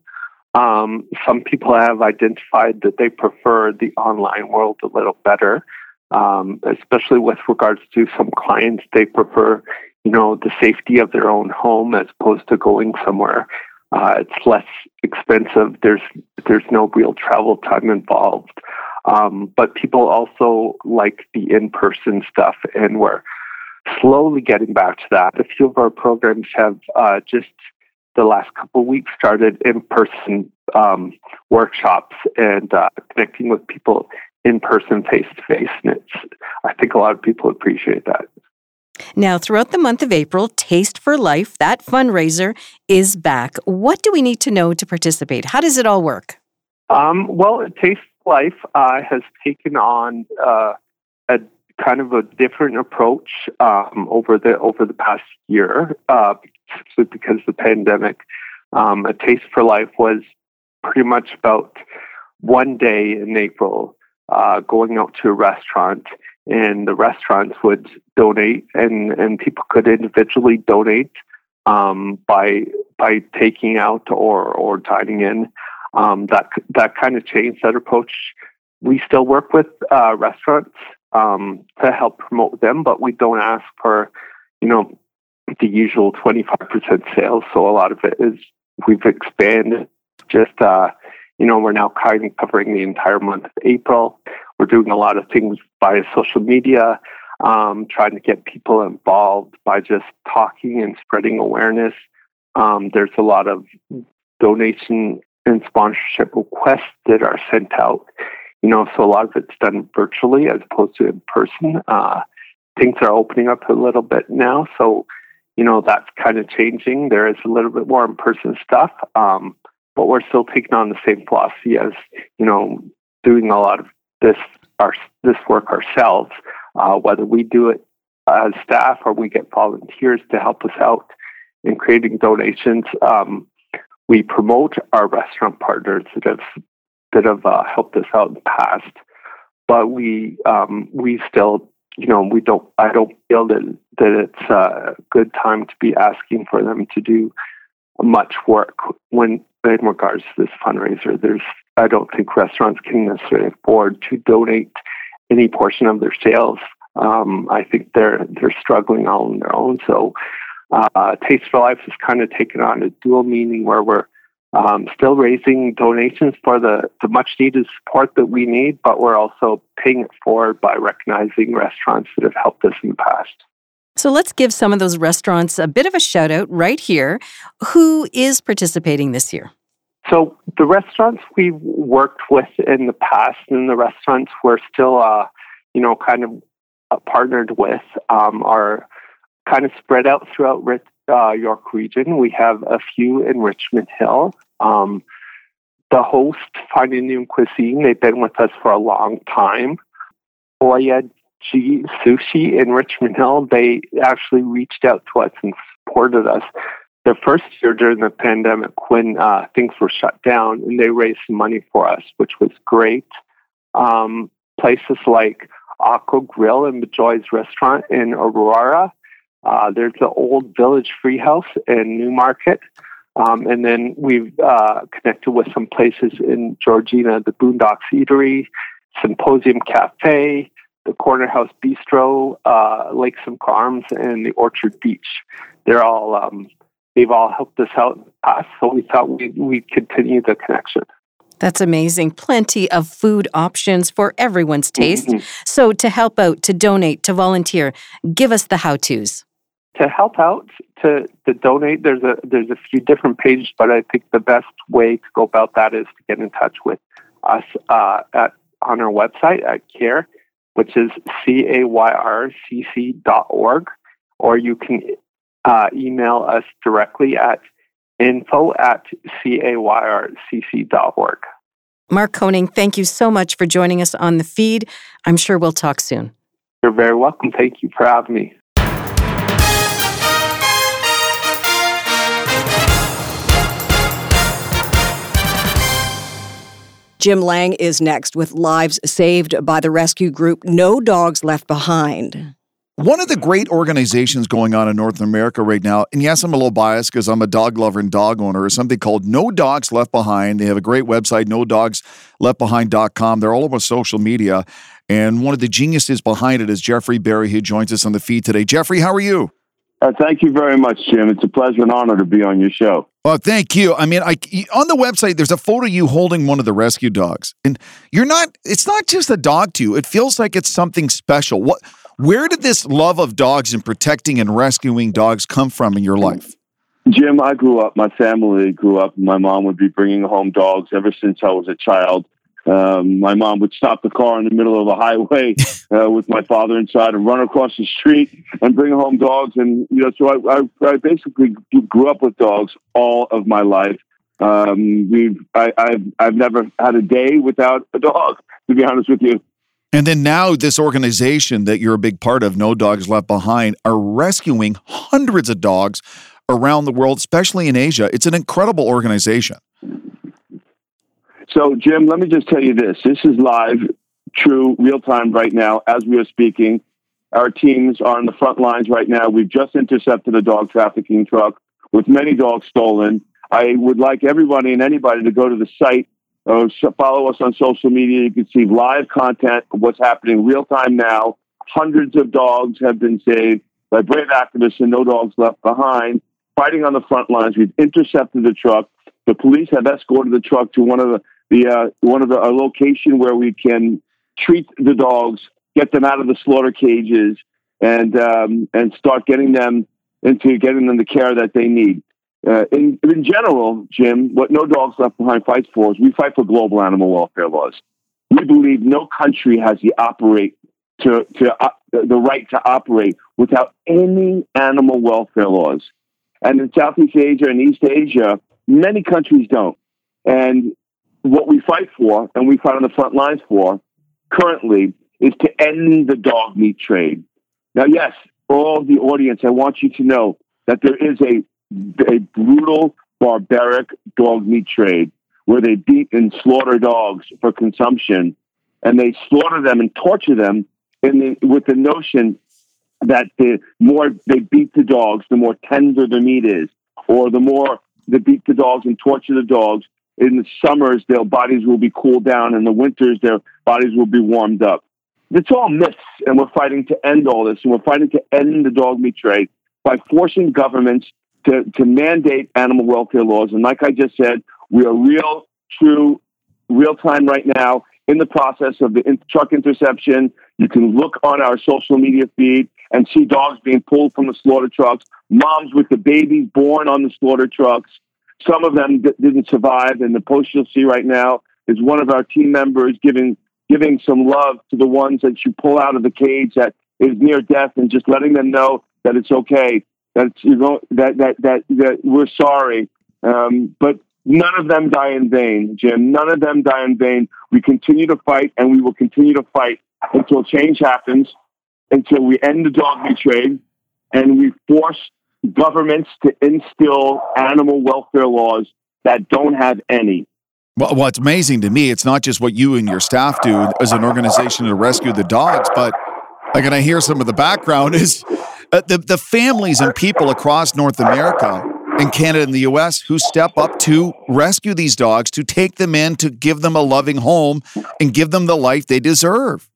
Um, some people have identified that they prefer the online world a little better, um, especially with regards to some clients. They prefer, you know, the safety of their own home as opposed to going somewhere. Uh, it's less expensive. There's there's no real travel time involved. Um, but people also like the in-person stuff, and we're slowly getting back to that. A few of our programs have uh, just the last couple of weeks started in-person um, workshops and uh, connecting with people in person, face to face, and it's. I think a lot of people appreciate that. Now, throughout the month of April, Taste for Life, that fundraiser, is back. What do we need to know to participate? How does it all work? Um, well, Taste for Life uh, has taken on uh, a kind of a different approach um, over the over the past year, uh, because the pandemic. Um, a Taste for Life was pretty much about one day in April, uh, going out to a restaurant, and the restaurants would donate, and and people could individually donate um, by by taking out or or dining in. Um, that that kind of changed that approach. We still work with uh, restaurants um, to help promote them, but we don't ask for, you know, the usual 25% sales. So a lot of it is we've expanded just, uh, you know, we're now covering the entire month of April. We're doing a lot of things via social media, um, trying to get people involved by just talking and spreading awareness. Um, there's a lot of donation and sponsorship requests that are sent out you know, so a lot of it's done virtually as opposed to in person. Uh, things are opening up a little bit now, so you know that's kind of changing. There is a little bit more in person stuff, um, but we're still taking on the same philosophy as you know doing a lot of this our this work ourselves. Uh, whether we do it as staff or we get volunteers to help us out in creating donations. Um, we promote our restaurant partners that have that have uh, helped us out in the past. But we um, we still, you know, we don't. I don't feel that that it's a good time to be asking for them to do much work when in regards to this fundraiser. There's I don't think restaurants can necessarily afford to donate any portion of their sales. Um, I think they're they're struggling all on their own. So, uh, Taste for Life has kind of taken on a dual meaning where we're um, still raising donations for the, the much needed support that we need, but we're also paying it forward by recognizing restaurants that have helped us in the past. So let's give some of those restaurants a bit of a shout out right here. Who is participating this year? So the restaurants we've worked with in the past and the restaurants we're still, uh, you know, kind of uh, partnered with um, are kind of spread out throughout uh, York region. We have a few in Richmond Hill. Um, the host, Fine Indian Cuisine, they've been with us for a long time. Oya G Sushi in Richmond Hill, they actually reached out to us and supported us the first year during the pandemic when uh, things were shut down, and they raised money for us, which was great. Um, places like Aqua Grill and Joy's Restaurant in Aurora, uh, there's the old Village Free House in Newmarket. Um, and then we've uh, connected with some places in Georgina, the Boondocks Eatery, Symposium Cafe, the Corner House Bistro, uh, Lakesome Farms, and the Orchard Beach. They're all um, they've all helped us out in the past, so we thought we'd, we'd continue the connection. That's amazing. Plenty of food options for everyone's taste. Mm-hmm. So, to help out, to donate, to volunteer, give us the how to's to help out to, to donate there's a there's a few different pages but i think the best way to go about that is to get in touch with us uh, at on our website at CAYR which is c-a-y-r-c-c dot org or you can uh, email us directly at info at c-a-y-r-c-c dot org. Mark koning thank you so much for joining us on the feed. I'm sure we'll talk soon. You're very welcome. Thank you for having me Jim Lang is next with lives saved by the rescue group No Dogs Left Behind. One of the great organizations going on in North America right now, and yes, I'm a little biased because I'm a dog lover and dog owner, is something called No Dogs Left Behind. They have a great website, nodogsleftbehind.com. They're all over social media. And one of the geniuses behind it is Jeffrey Berry, who joins us on the feed today. Jeffrey, how are you? Uh, thank you very much, Jim. It's a pleasure and honor to be on your show. Well, thank you. I mean, I on the website there's a photo of you holding one of the rescue dogs, and you're not. It's not just a dog to you. It feels like it's something special. What? Where did this love of dogs and protecting and rescuing dogs come from in your life? Jim, I grew up, my family grew up, my mom would be bringing home dogs ever since I was a child. Um, my mom would stop the car in the middle of a highway uh, with my father inside and run across the street and bring home dogs. And, you know, so I, I, I basically grew up with dogs all of my life. Um, we've, I, I've, I've never had a day without a dog, to be honest with you. And then now, this organization that you're a big part of, No Dogs Left Behind, are rescuing hundreds of dogs around the world, especially in Asia. It's an incredible organization. So, Jim, let me just tell you this this is live, true, real time right now as we are speaking. Our teams are on the front lines right now. We've just intercepted a dog trafficking truck with many dogs stolen. I would like everybody and anybody to go to the site uh, follow us on social media. You can see live content of what's happening real time now. Hundreds of dogs have been saved by brave activists and no dogs left behind, fighting on the front lines. We've intercepted the truck. The police have escorted the truck to one of the, the uh, one of the a location where we can treat the dogs, get them out of the slaughter cages, and um, and start getting them into getting them the care that they need. Uh, in, in general, Jim, what No Dogs Left Behind fights for is we fight for global animal welfare laws. We believe no country has the operate to, to uh, the right to operate without any animal welfare laws. And in Southeast Asia and East Asia, many countries don't. And what we fight for, and we fight on the front lines for, currently, is to end the dog meat trade. Now, yes, all the audience, I want you to know that there is a a brutal, barbaric dog meat trade where they beat and slaughter dogs for consumption, and they slaughter them and torture them the, with the notion that the more they beat the dogs, the more tender the meat is, or the more they beat the dogs and torture the dogs. In the summers, their bodies will be cooled down. In the winters, their bodies will be warmed up. It's all myths, and we're fighting to end all this, and we're fighting to end the dog meat trade by forcing governments to, to mandate animal welfare laws. And like I just said, we are real, true, real time right now in the process of the truck interception. You can look on our social media feed and see dogs being pulled from the slaughter trucks, moms with the babies born on the slaughter trucks. Some of them d- didn't survive. And the post you'll see right now is one of our team members giving giving some love to the ones that you pull out of the cage that is near death and just letting them know that it's okay that you know that that that that we're sorry, um, but none of them die in vain, Jim. None of them die in vain. We continue to fight, and we will continue to fight until change happens, until we end the dog meat trade, and we force governments to instill animal welfare laws that don't have any. Well, what's amazing to me, it's not just what you and your staff do as an organization to rescue the dogs, but like, and I hear some of the background is uh, the, the families and people across North America and Canada and the US who step up to rescue these dogs, to take them in, to give them a loving home and give them the life they deserve.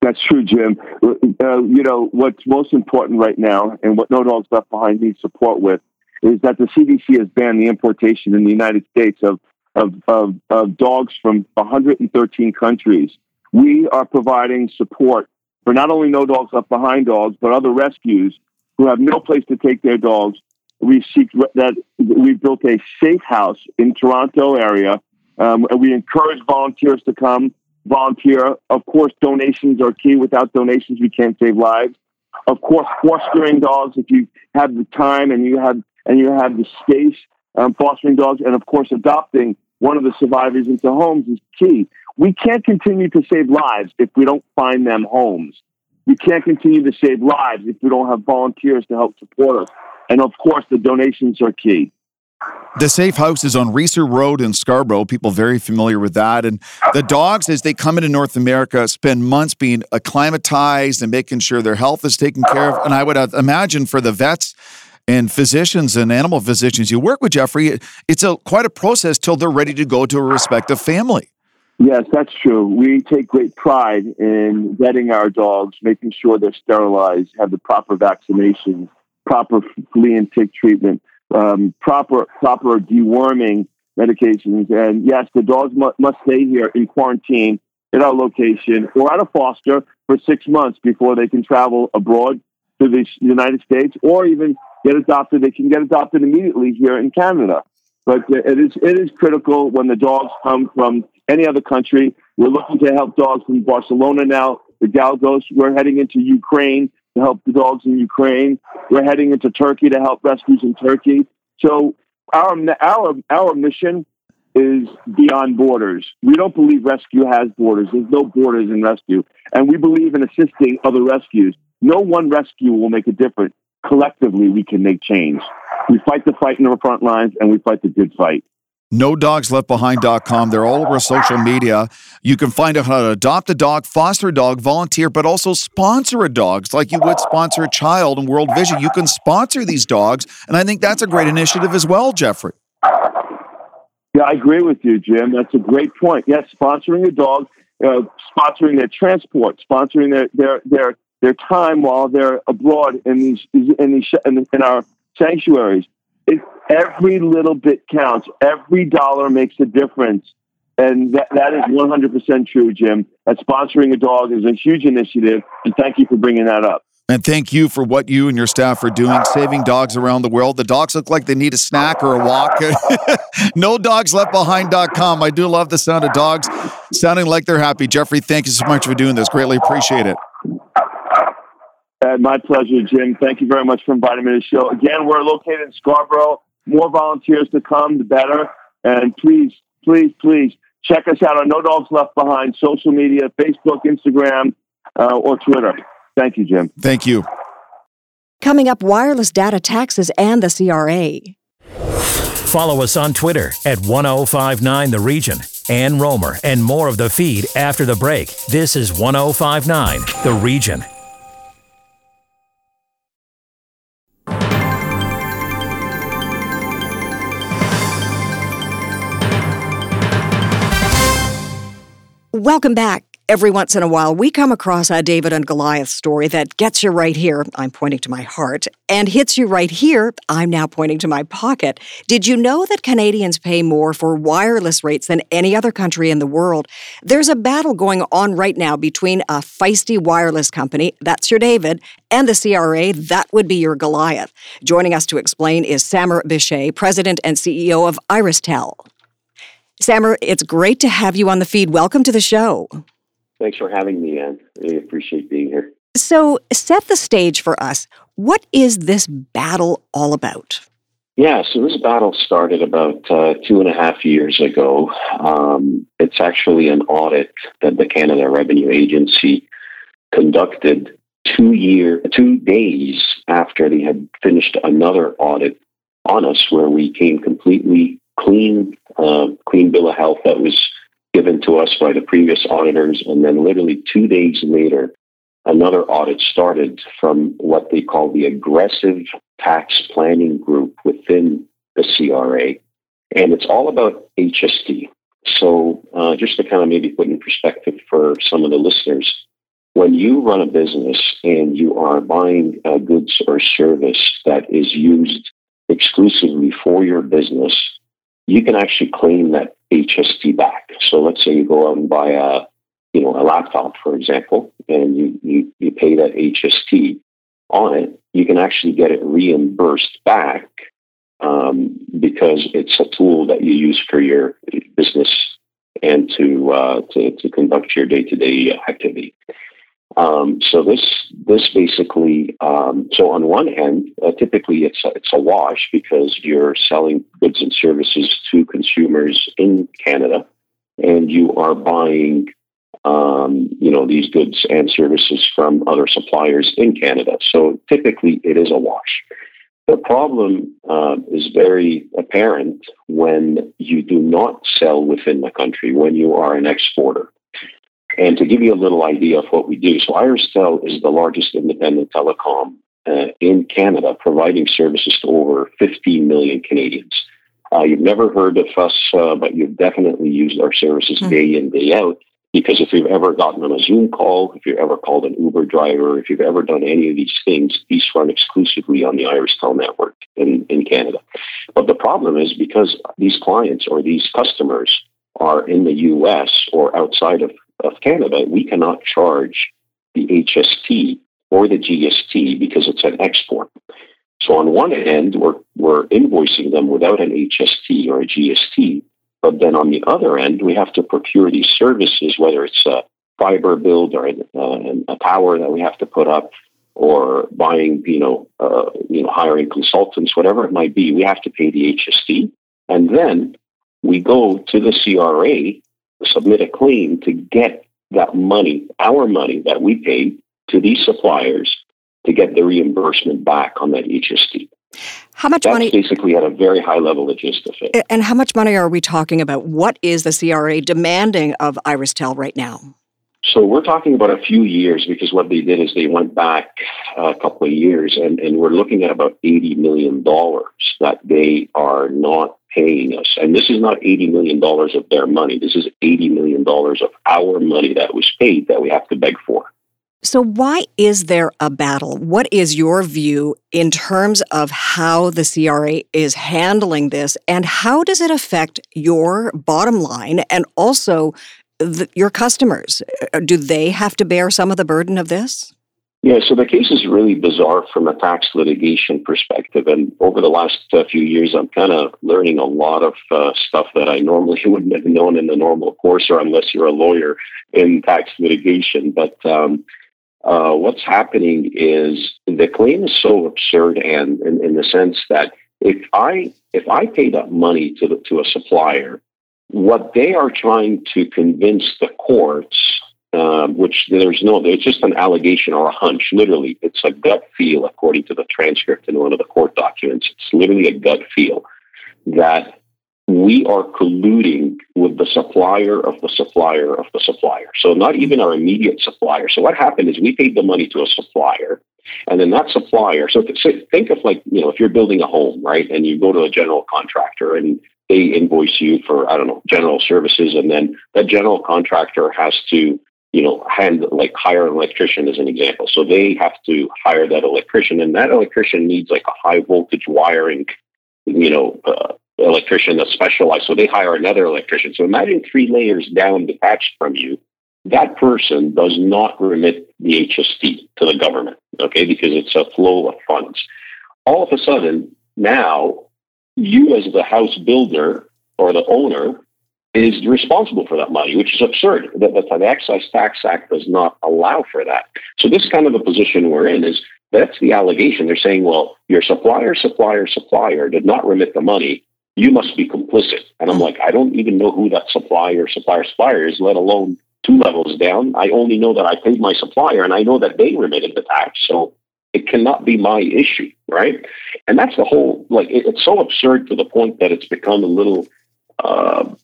That's true, Jim. Uh, you know, what's most important right now and what No Dogs Left Behind needs support with is that the CDC has banned the importation in the United States of, of, of, of dogs from 113 countries. We are providing support for not only No Dogs Left Behind dogs, but other rescues who have no place to take their dogs. We seek that we've built a safe house in Toronto area. Um, and we encourage volunteers to come volunteer. Of course, donations are key. Without donations, we can't save lives. Of course, fostering dogs. If you have the time and you have and you have the space, um, fostering dogs, and of course, adopting one of the survivors into homes is key. We can't continue to save lives if we don't find them homes. We can't continue to save lives if we don't have volunteers to help support us. And of course, the donations are key. The safe house is on Reesor Road in Scarborough. People very familiar with that. And the dogs, as they come into North America, spend months being acclimatized and making sure their health is taken care of. And I would uh, imagine for the vets and physicians and animal physicians you work with, Jeffrey, it's a quite a process till they're ready to go to a respective family. Yes, that's true. We take great pride in vetting our dogs, making sure they're sterilized, have the proper vaccinations, proper flea and tick treatment um, proper proper deworming medications. And yes, the dogs mu- must stay here in quarantine at our location or at a foster for six months before they can travel abroad to the United States or even get adopted. They can get adopted immediately here in Canada. But it is it is critical when the dogs come from any other country. We're looking to help dogs from Barcelona now. The Galgos. We're heading into Ukraine to help the dogs in Ukraine. We're heading into Turkey to help rescues in Turkey. So our our our mission is beyond borders. We don't believe rescue has borders. There's no borders in rescue, and we believe in assisting other rescues. No one rescue will make a difference. Collectively, we can make change. We fight the fight in the front lines, and we fight the good fight nodogsleftbehind.com. They're all over social media. You can find out how to adopt a dog, foster a dog, volunteer, but also sponsor a dog. It's like you would sponsor a child in World Vision. You can sponsor these dogs. And I think that's a great initiative as well, Jeffrey. Yeah, I agree with you, Jim. That's a great point. Yes, sponsoring a dog, uh, sponsoring their transport, sponsoring their, their, their, their time while they're abroad in these, in these, in our sanctuaries it, every little bit counts. Every dollar makes a difference. And that, that is 100% true, Jim. That sponsoring a dog is a huge initiative. And thank you for bringing that up. And thank you for what you and your staff are doing, saving dogs around the world. The dogs look like they need a snack or a walk. no dogs left behind.com. I do love the sound of dogs sounding like they're happy. Jeffrey, thank you so much for doing this. Greatly appreciate it. Uh, my pleasure, Jim. Thank you very much for inviting me to the show. Again, we're located in Scarborough. More volunteers to come, the better. And please, please, please check us out on No Dogs Left Behind, social media, Facebook, Instagram, uh, or Twitter. Thank you, Jim. Thank you. Coming up, wireless data taxes and the CRA. Follow us on Twitter at 1059 The Region. Ann Rohmer and more of the feed after the break. This is 1059 The Region. Welcome back. Every once in a while, we come across a David and Goliath story that gets you right here. I'm pointing to my heart and hits you right here. I'm now pointing to my pocket. Did you know that Canadians pay more for wireless rates than any other country in the world? There's a battle going on right now between a feisty wireless company, that's your David, and the CRA, that would be your Goliath. Joining us to explain is Samer Bichai, President and CEO of Iristel. Samer, it's great to have you on the feed. Welcome to the show. Thanks for having me, Ann. Really appreciate being here. So, set the stage for us. What is this battle all about? Yeah, so this battle started about uh, two and a half years ago. Um, it's actually an audit that the Canada Revenue Agency conducted two year, two days after they had finished another audit on us, where we came completely clean, uh, clean bill of health that was given to us by the previous auditors. And then literally two days later, another audit started from what they call the aggressive tax planning group within the CRA. And it's all about HST. So, uh, just to kind of maybe put in perspective for some of the listeners, when you run a business and you are buying a goods or service that is used exclusively for your business, you can actually claim that HST back. So let's say you go out and buy a, you know, a laptop, for example, and you, you, you pay that HST on it, you can actually get it reimbursed back um, because it's a tool that you use for your business and to uh, to, to conduct your day to day activity. Um, so this this basically um, so on one hand, uh, typically it's a, it's a wash because you're selling goods and services to consumers in Canada, and you are buying um, you know these goods and services from other suppliers in Canada. So typically it is a wash. The problem uh, is very apparent when you do not sell within the country, when you are an exporter. And to give you a little idea of what we do, so IrisTel is the largest independent telecom uh, in Canada, providing services to over 15 million Canadians. Uh, you've never heard of us, uh, but you've definitely used our services mm-hmm. day in, day out. Because if you've ever gotten on a Zoom call, if you've ever called an Uber driver, if you've ever done any of these things, these run exclusively on the IrisTel network in, in Canada. But the problem is because these clients or these customers are in the US or outside of, of Canada, we cannot charge the HST or the GST because it's an export. So on one end, we're, we're invoicing them without an HST or a GST. But then on the other end, we have to procure these services, whether it's a fiber build or a, uh, a tower that we have to put up or buying, you know, uh, you know, hiring consultants, whatever it might be, we have to pay the HST. And then we go to the CRA, submit a claim to get that money, our money that we paid to these suppliers to get the reimbursement back on that HST. How much That's money? Basically, at a very high level, it just. And how much money are we talking about? What is the CRA demanding of IrisTel right now? So we're talking about a few years because what they did is they went back a couple of years and, and we're looking at about $80 million that they are not paying us. And this is not $80 million of their money. This is $80 million of our money that was paid that we have to beg for. So, why is there a battle? What is your view in terms of how the CRA is handling this, and how does it affect your bottom line and also the, your customers? Uh, do they have to bear some of the burden of this? Yeah, so the case is really bizarre from a tax litigation perspective. And over the last uh, few years, I'm kind of learning a lot of uh, stuff that I normally wouldn't have known in the normal course or unless you're a lawyer in tax litigation. But um, uh, what's happening is the claim is so absurd and in, in the sense that if I if I paid up money to the, to a supplier, what they are trying to convince the courts, um, which there's no, it's just an allegation or a hunch. Literally, it's a gut feel, according to the transcript in one of the court documents. It's literally a gut feel that we are colluding with the supplier of the supplier of the supplier. So not even our immediate supplier. So what happened is we paid the money to a supplier, and then that supplier. So think of like you know if you're building a home, right, and you go to a general contractor and they invoice you for I don't know general services, and then that general contractor has to you know hand like hire an electrician as an example. So they have to hire that electrician, and that electrician needs like a high voltage wiring you know, uh, electrician that's specialized. So they hire another electrician. So imagine three layers down detached from you. That person does not remit the HST to the government, okay, because it's a flow of funds. All of a sudden, now you as the house builder or the owner is responsible for that money, which is absurd. The, the Excise Tax Act does not allow for that. So this kind of a position we're in is that's the allegation. They're saying, well, your supplier, supplier, supplier did not remit the money you must be complicit. And I'm like, I don't even know who that supplier, supplier, supplier is, let alone two levels down. I only know that I paid my supplier and I know that they remitted the tax. So it cannot be my issue, right? And that's the whole, like, it, it's so absurd to the point that it's become a little, uh,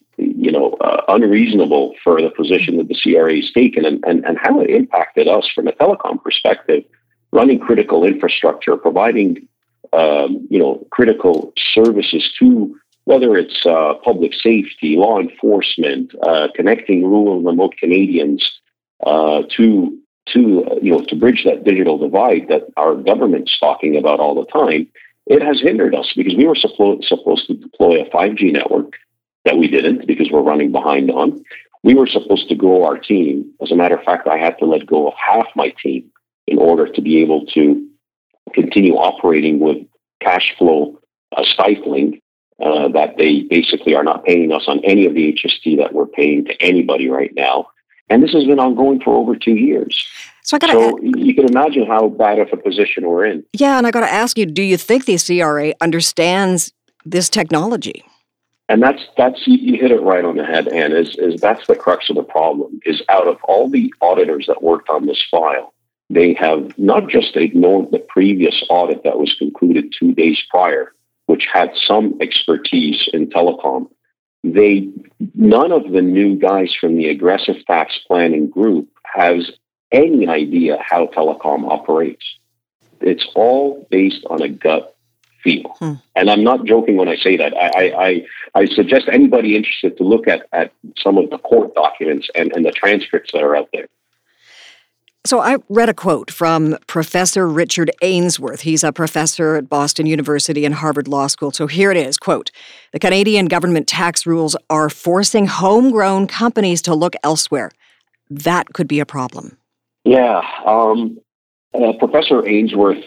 you know, uh, unreasonable for the position that the CRA has taken and, and, and how it impacted us from a telecom perspective, running critical infrastructure, providing, um, you know, critical services to whether it's uh, public safety, law enforcement, uh, connecting rural and remote Canadians uh, to to you know to bridge that digital divide that our government's talking about all the time, it has hindered us because we were suppo- supposed to deploy a 5G network that we didn't because we're running behind on. We were supposed to grow our team. As a matter of fact, I had to let go of half my team in order to be able to continue operating with cash flow uh, stifling uh, that they basically are not paying us on any of the HST that we're paying to anybody right now. And this has been ongoing for over two years. So I got so you can imagine how bad of a position we're in. Yeah, and I got to ask you: Do you think the CRA understands this technology? And that's that's you hit it right on the head, and is is that's the crux of the problem. Is out of all the auditors that worked on this file, they have not just ignored the previous audit that was concluded two days prior, which had some expertise in telecom. They none of the new guys from the aggressive tax planning group has any idea how telecom operates. It's all based on a gut feel. Hmm. And I'm not joking when I say that. I, I, I, suggest anybody interested to look at, at some of the court documents and, and the transcripts that are out there. So I read a quote from Professor Richard Ainsworth. He's a professor at Boston University and Harvard Law School. So here it is, quote, "The Canadian government tax rules are forcing homegrown companies to look elsewhere. That could be a problem." Yeah, um, uh, Professor Ainsworth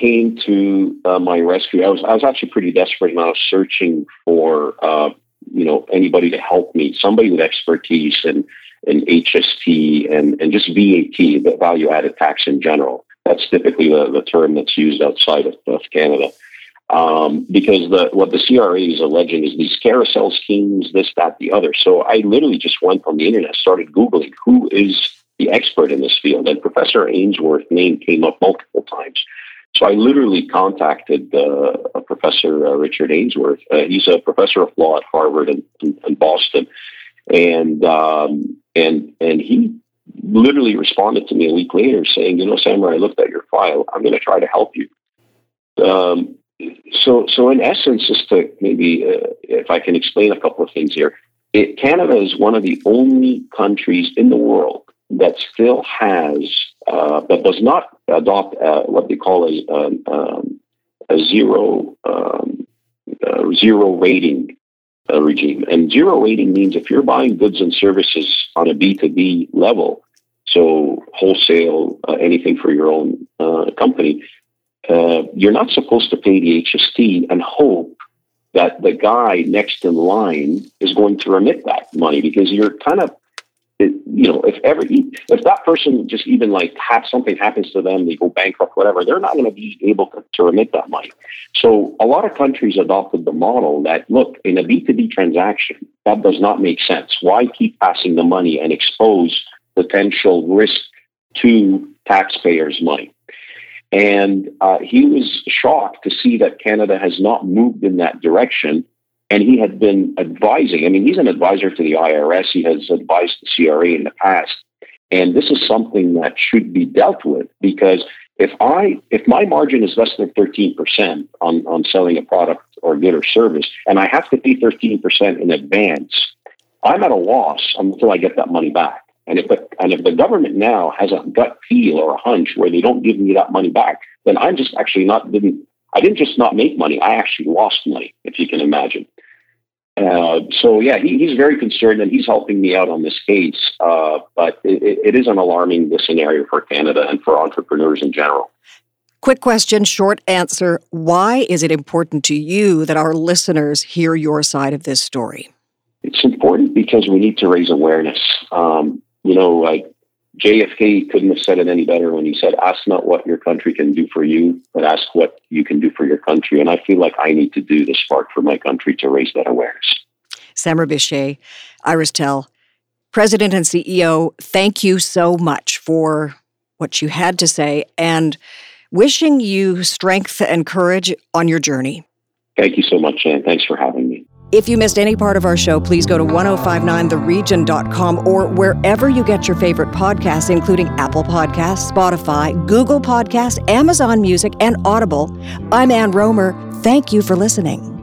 came to uh, my rescue. I was I was actually pretty desperate, and I was searching for uh, you know anybody to help me, somebody with expertise and and HST and, and just VAT, the value added tax in general. That's typically the, the term that's used outside of, of Canada. Um, because the, what the CRA is alleging is these carousel schemes, this, that, the other. So I literally just went on the internet, started Googling who is the expert in this field, and Professor Ainsworth's name came up multiple times. So I literally contacted uh, Professor uh, Richard Ainsworth. Uh, he's a professor of law at Harvard and, Boston, and um, and and he literally responded to me a week later saying, you know, Samurai, I looked at your file. I'm going to try to help you. Um, so, so in essence, just to maybe, uh, if I can explain a couple of things here, it, Canada is one of the only countries in the world that still has, uh, that does not adopt uh, what they call a, um, um a zero, um, zero rating uh, regime. And zero rating means if you're buying goods and services on a B2B level, so wholesale, uh, anything for your own uh, company, uh, you're not supposed to pay the HST and hope that the guy next in line is going to remit that money because you're kind of it, you know, if ever if that person just even like have something happens to them, they go bankrupt, whatever, they're not going to be able to, to remit that money. So a lot of countries adopted the model that look in a B two B transaction that does not make sense. Why keep passing the money and expose potential risk to taxpayers' money? And uh, he was shocked to see that Canada has not moved in that direction and he had been advising. I mean, he's an advisor to the IRS. He has advised the CRA in the past, and this is something that should be dealt with because if I if my margin is less than thirteen percent on on selling a product or good or service, and I have to pay thirteen percent in advance, I'm at a loss until I get that money back. And if the and if the government now has a gut feel or a hunch where they don't give me that money back, then I'm just actually not didn't I didn't just not make money, I actually lost money, if you can imagine. Uh, so yeah, he, he's very concerned and he's helping me out on this case. Uh, but it, it is an alarming scenario for Canada and for entrepreneurs in general. Quick question, short answer. Why is it important to you that our listeners hear your side of this story? It's important because we need to raise awareness. Um, you know, like JFK couldn't have said it any better when he said, Ask not what your country can do for you, but ask what you can do for your country. And I feel like I need to do this part for my country to raise that awareness. Samer Bichai, Iristel, President and CEO, thank you so much for what you had to say and wishing you strength and courage on your journey. Thank you so much, and thanks for having me. If you missed any part of our show, please go to 1059theregion.com or wherever you get your favorite podcasts, including Apple Podcasts, Spotify, Google Podcasts, Amazon Music, and Audible. I'm Ann Rohmer. Thank you for listening.